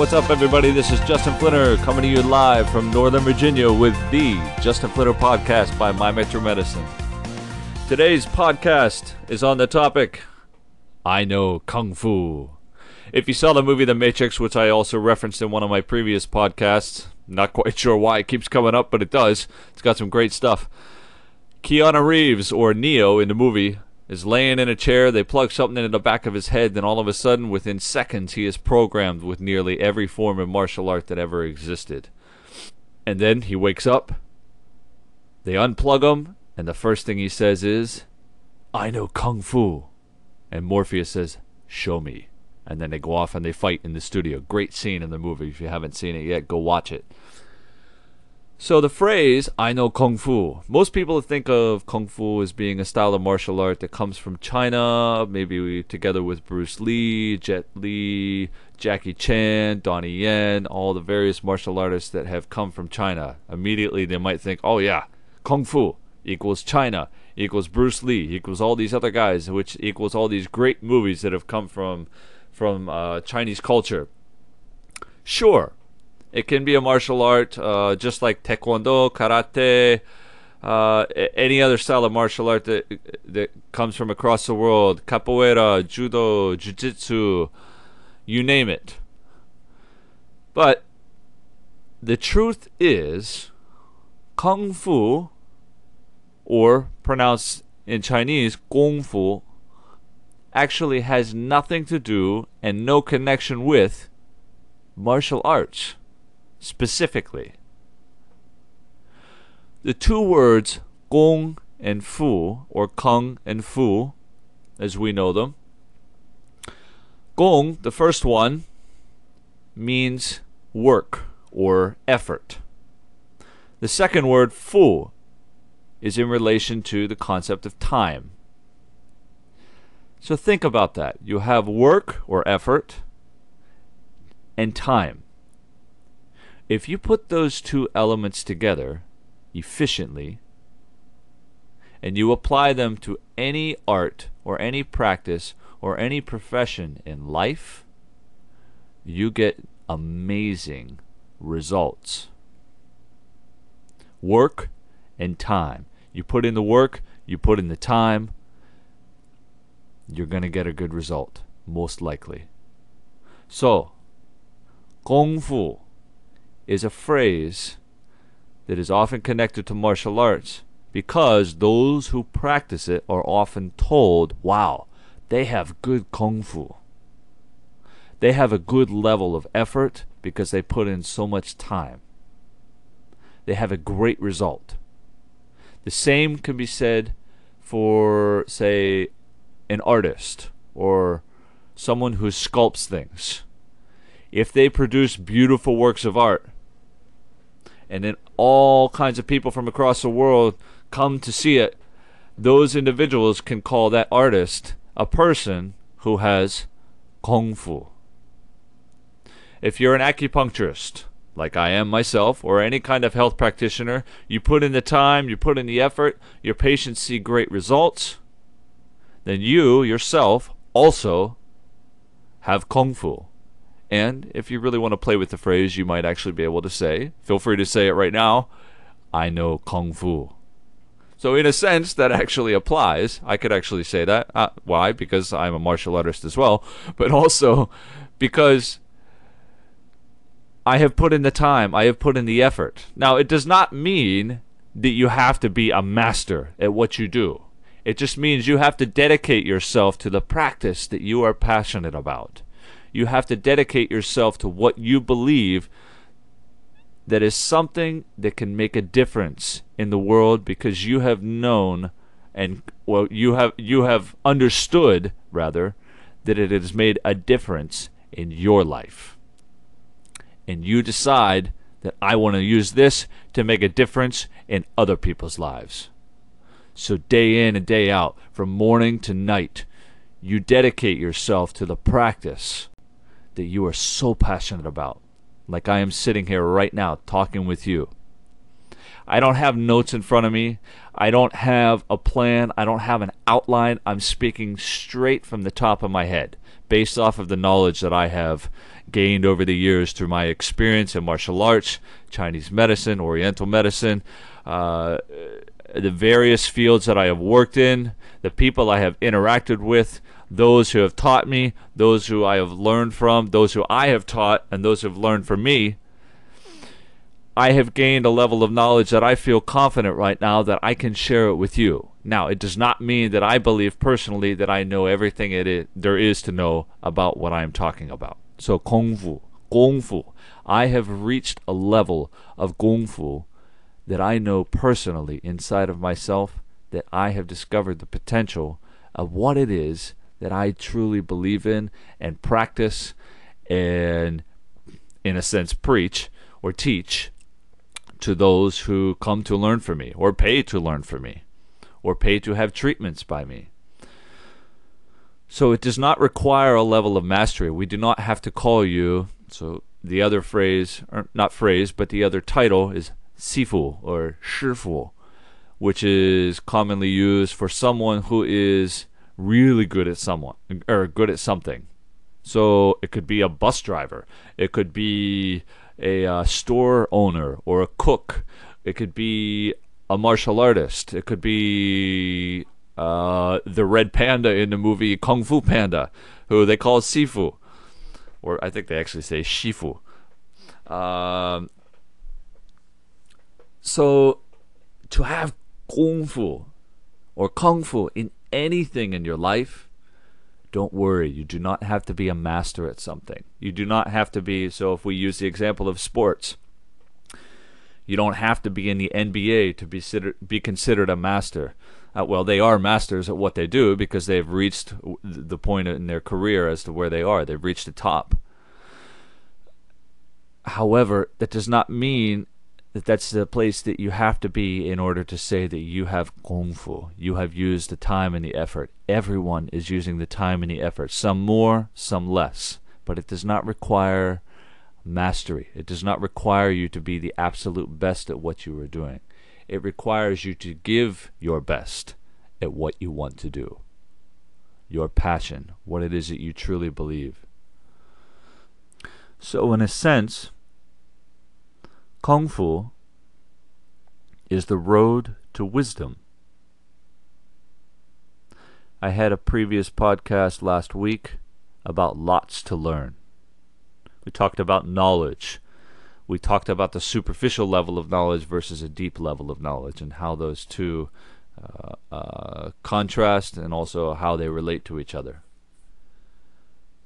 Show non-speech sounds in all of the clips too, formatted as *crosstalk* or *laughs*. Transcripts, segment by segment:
What's up, everybody? This is Justin Flinner coming to you live from Northern Virginia with the Justin Flinner podcast by My Mentor Medicine. Today's podcast is on the topic I know Kung Fu. If you saw the movie The Matrix, which I also referenced in one of my previous podcasts, not quite *laughs* sure why it keeps coming up, but it does. It's got some great stuff. Keanu Reeves, or Neo in the movie, is laying in a chair. They plug something in the back of his head, then all of a sudden, within seconds, he is programmed with nearly every form of martial art that ever existed. And then he wakes up. They unplug him, and the first thing he says is, I know Kung Fu. And Morpheus says, Show me. And then they go off and they fight in the studio. Great scene in the movie. If you haven't seen it yet, go watch it. So the phrase "I know kung fu," most people think of kung fu as being a style of martial art that comes from China, maybe together with Bruce Lee, Jet Li, Jackie Chan, Donnie Yen, all the various martial artists that have come from China. Immediately they might think, "Oh yeah, kung fu equals China." Equals Bruce Lee, equals all these other guys, which equals all these great movies that have come from from uh, Chinese culture. Sure, it can be a martial art, uh, just like taekwondo, karate, uh, any other style of martial art that that comes from across the world, capoeira, judo, jiu-jitsu, you name it. But the truth is, kung fu, or pronounced in Chinese, gong fu, actually has nothing to do and no connection with martial arts specifically. The two words gong and fu, or kung and fu, as we know them. Gong, the first one, means work or effort. The second word, fu, is in relation to the concept of time. So think about that. You have work or effort and time. If you put those two elements together efficiently and you apply them to any art or any practice or any profession in life, you get amazing results. Work and time. You put in the work, you put in the time, you're going to get a good result, most likely. So, Kung Fu is a phrase that is often connected to martial arts because those who practice it are often told, wow, they have good kung fu. They have a good level of effort because they put in so much time. They have a great result. The same can be said for, say, an artist or someone who sculpts things. If they produce beautiful works of art, and then all kinds of people from across the world come to see it, those individuals can call that artist a person who has kung fu. If you're an acupuncturist, like I am myself, or any kind of health practitioner, you put in the time, you put in the effort, your patients see great results, then you yourself also have kung fu. And if you really want to play with the phrase, you might actually be able to say, feel free to say it right now, I know Kung Fu. So, in a sense, that actually applies. I could actually say that. Uh, why? Because I'm a martial artist as well, *laughs* but also because I have put in the time, I have put in the effort. Now, it does not mean that you have to be a master at what you do. It just means you have to dedicate yourself to the practice that you are passionate about you have to dedicate yourself to what you believe that is something that can make a difference in the world because you have known and well you have you have understood rather that it has made a difference in your life. And you decide that I want to use this to make a difference in other people's lives. So day in and day out from morning to night you dedicate yourself to the practice that you are so passionate about, like I am sitting here right now talking with you. I don't have notes in front of me. I don't have a plan. I don't have an outline. I'm speaking straight from the top of my head based off of the knowledge that I have gained over the years through my experience in martial arts, Chinese medicine, Oriental medicine, uh, the various fields that I have worked in, the people I have interacted with, those who have taught me, those who I have learned from, those who I have taught, and those who have learned from me. I have gained a level of knowledge that I feel confident right now that I can share it with you. Now, it does not mean that I believe personally that I know everything it is, there is to know about what I am talking about. So, Kung Fu, kung Fu. I have reached a level of kung Fu that I know personally inside of myself that I have discovered the potential of what it is that I truly believe in and practice and, in a sense, preach or teach to those who come to learn from me or pay to learn from me or pay to have treatments by me. So it does not require a level of mastery. We do not have to call you. So the other phrase, or not phrase, but the other title is sifu or shifu, which is commonly used for someone who is really good at someone or good at something. So it could be a bus driver, it could be a uh, store owner or a cook, it could be a martial artist, it could be uh, the red panda in the movie Kung Fu Panda, who they call Sifu, or I think they actually say Shifu. Um, so to have Kung Fu or Kung Fu in anything in your life, don't worry. You do not have to be a master at something. You do not have to be. So, if we use the example of sports, you don't have to be in the NBA to be considered, be considered a master. Uh, well, they are masters at what they do because they've reached the point in their career as to where they are. They've reached the top. However, that does not mean that that's the place that you have to be in order to say that you have kung fu. You have used the time and the effort. Everyone is using the time and the effort. Some more, some less. But it does not require mastery. It does not require you to be the absolute best at what you are doing. It requires you to give your best at what you want to do. Your passion, what it is that you truly believe. So, in a sense, Kung Fu is the road to wisdom. I had a previous podcast last week about lots to learn. We talked about knowledge. We talked about the superficial level of knowledge versus a deep level of knowledge and how those two uh, uh, contrast and also how they relate to each other.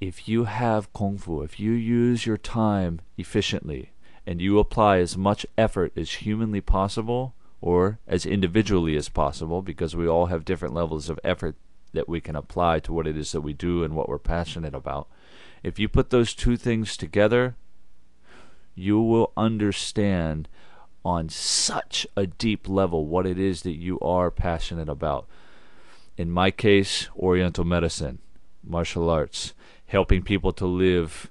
If you have Kung Fu, if you use your time efficiently, and you apply as much effort as humanly possible or as individually as possible because we all have different levels of effort that we can apply to what it is that we do and what we're passionate about. If you put those two things together, you will understand on such a deep level what it is that you are passionate about. In my case, Oriental medicine, martial arts, helping people to live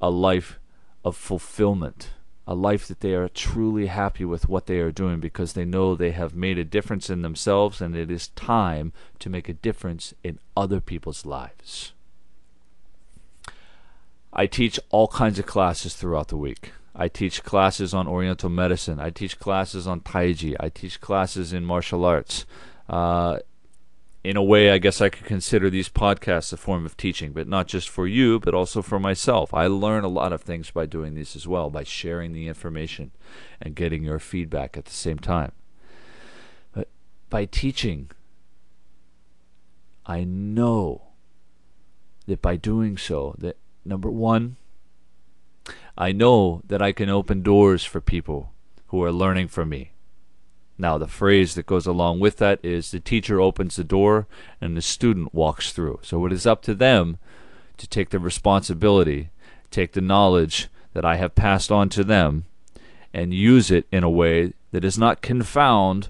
a life of fulfillment a life that they are truly happy with what they are doing because they know they have made a difference in themselves and it is time to make a difference in other people's lives. I teach all kinds of classes throughout the week. I teach classes on Oriental medicine. I teach classes on Taiji. I teach classes in martial arts. Uh, in a way, I guess I could consider these podcasts a form of teaching, but not just for you, but also for myself. I learn a lot of things by doing these as well, by sharing the information and getting your feedback at the same time. But by teaching, I know that by doing so, that number one, I know that I can open doors for people who are learning from me now, the phrase that goes along with that is the teacher opens the door and the student walks through. So it is up to them to take the responsibility, take the knowledge that I have passed on to them, and use it in a way that is not confound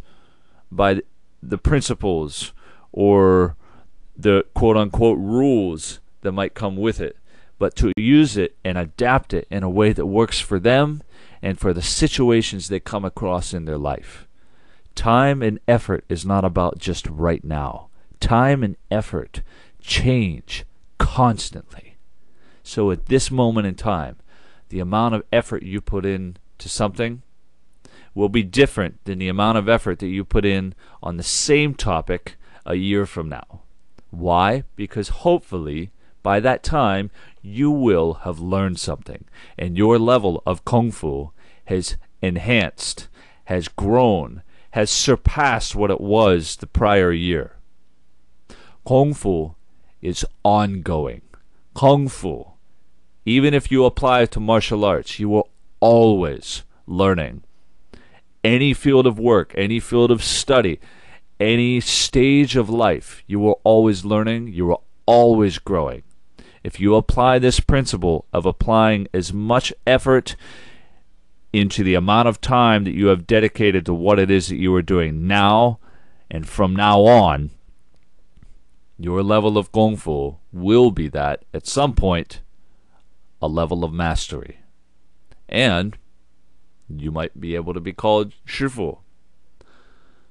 by the principles or the quote unquote rules that might come with it, but to use it and adapt it in a way that works for them and for the situations they come across in their life. Time and effort is not about just right now. Time and effort change constantly. So at this moment in time, the amount of effort you put in to something will be different than the amount of effort that you put in on the same topic a year from now. Why? Because hopefully by that time you will have learned something and your level of kung fu has enhanced, has grown, has surpassed what it was the prior year. Kung fu is ongoing. Kung fu, even if you apply it to martial arts, you are always learning any field of work, any field of study, any stage of life, you are always learning, you are always growing. If you apply this principle of applying as much effort into the amount of time that you have dedicated to what it is that you are doing now and from now on, your level of Kung Fu will be that at some point a level of mastery. And you might be able to be called Shifu.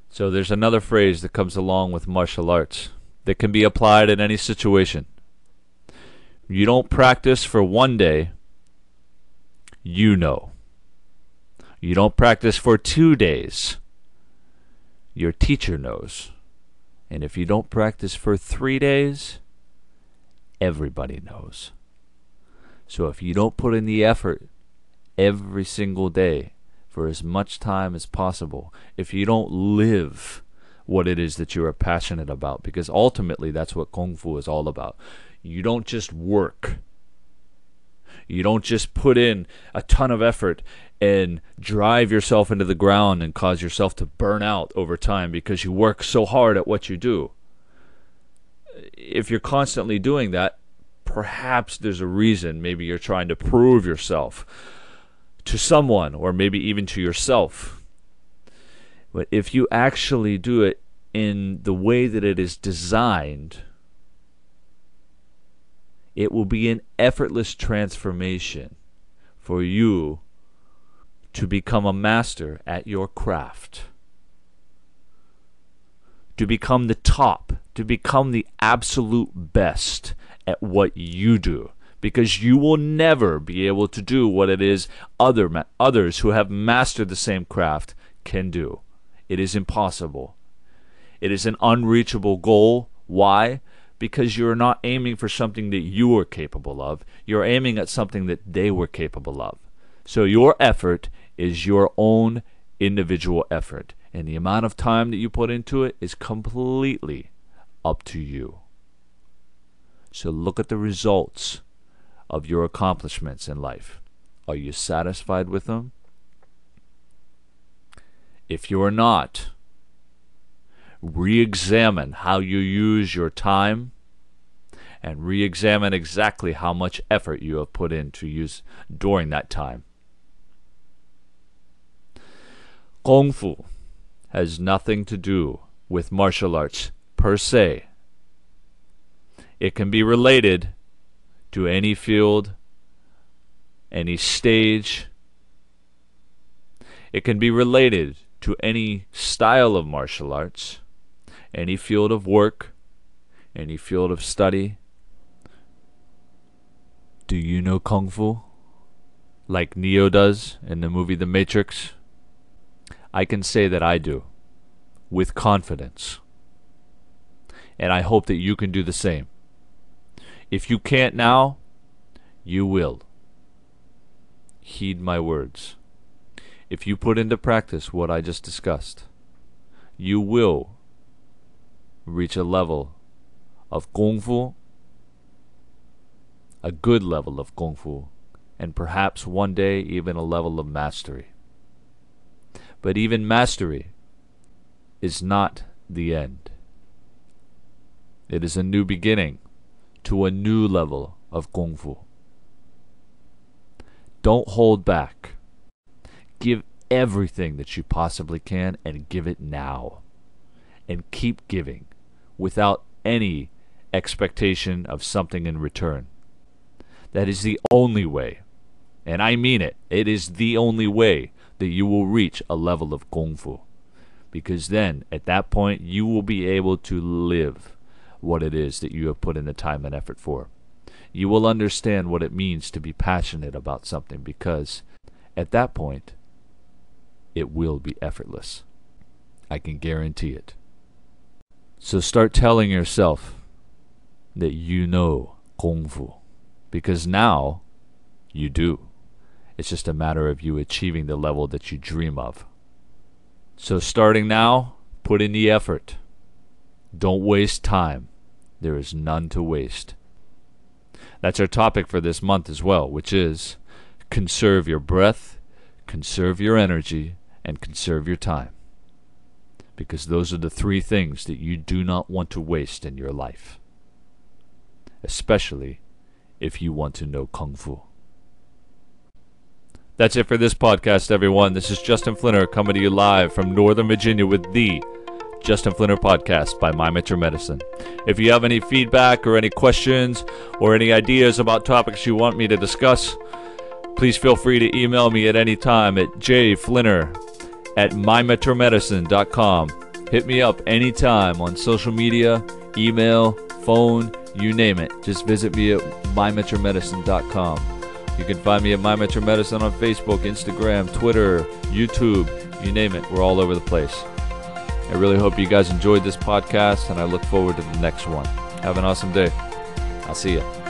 So there's another phrase that comes along with martial arts that can be applied in any situation. You don't practice for one day, you know. You don't practice for two days, your teacher knows. And if you don't practice for three days, everybody knows. So if you don't put in the effort every single day for as much time as possible if you don't live what it is that you are passionate about because ultimately that's what kung fu is all about you don't just work you don't just put in a ton of effort and drive yourself into the ground and cause yourself to burn out over time because you work so hard at what you do if you're constantly doing that perhaps there's a reason maybe you're trying to prove yourself to someone or maybe even to yourself. But if you actually do it in the way that it is designed, it will be an effortless transformation for you to become a master at your craft, to become the top, to become the absolute best at what you do because you will never be able to do what it is other ma- others who have mastered the same craft can do. It is impossible. It is an unreachable goal. Why? Because you're not aiming for something that you are capable of. You're aiming at something that they were capable of. So your effort is your own individual effort. And the amount of time that you put into it is completely up to you. So look at the results of your accomplishments in life. Are you satisfied with them? If you are not, re examine how you use your time and re examine exactly how much effort you have put in to use during that time. Kung Fu has nothing to do with martial arts per se. It can be related to any field, any stage. It can be related to any style of martial arts, any field of work, any field of study. Do you know Kung Fu? Like Neo does in the movie The Matrix? I can say that I do, with confidence. And I hope that you can do the same. If you can't now, you will. Heed my words. If you put into practice what I just discussed, you will reach a level of Kung Fu, a good level of Kung Fu, and perhaps one day even a level of mastery. But even mastery is not the end. It is a new beginning to a new level of Kung Fu. Don't hold back. Give everything that you possibly can and give it now. And keep giving without any expectation of something in return. That is the only way, and I mean it, it is the only way that you will reach a level of Kung Fu. Because then, at that point, you will be able to live what it is that you have put in the time and effort for. You will understand what it means to be passionate about something because at that point, it will be effortless. I can guarantee it. So start telling yourself that you know Kung Fu because now you do. It's just a matter of you achieving the level that you dream of. So, starting now, put in the effort. Don't waste time. There is none to waste. That's our topic for this month as well, which is conserve your breath, conserve your energy, and conserve your time. Because those are the three things that you do not want to waste in your life, especially if you want to know Kung Fu. That's it for this podcast, everyone. This is Justin Flinner coming to you live from Northern Virginia with the Justin Flinner podcast by My Medicine. If you have any feedback or any questions or any ideas about topics you want me to discuss, please feel free to email me at any time at jflinner at mymentormedicine.com. Hit me up anytime on social media, email, phone, you name it. Just visit me at mymentormedicine.com. You can find me at My Mentor Medicine on Facebook, Instagram, Twitter, YouTube, you name it. We're all over the place. I really hope you guys enjoyed this podcast, and I look forward to the next one. Have an awesome day. I'll see you.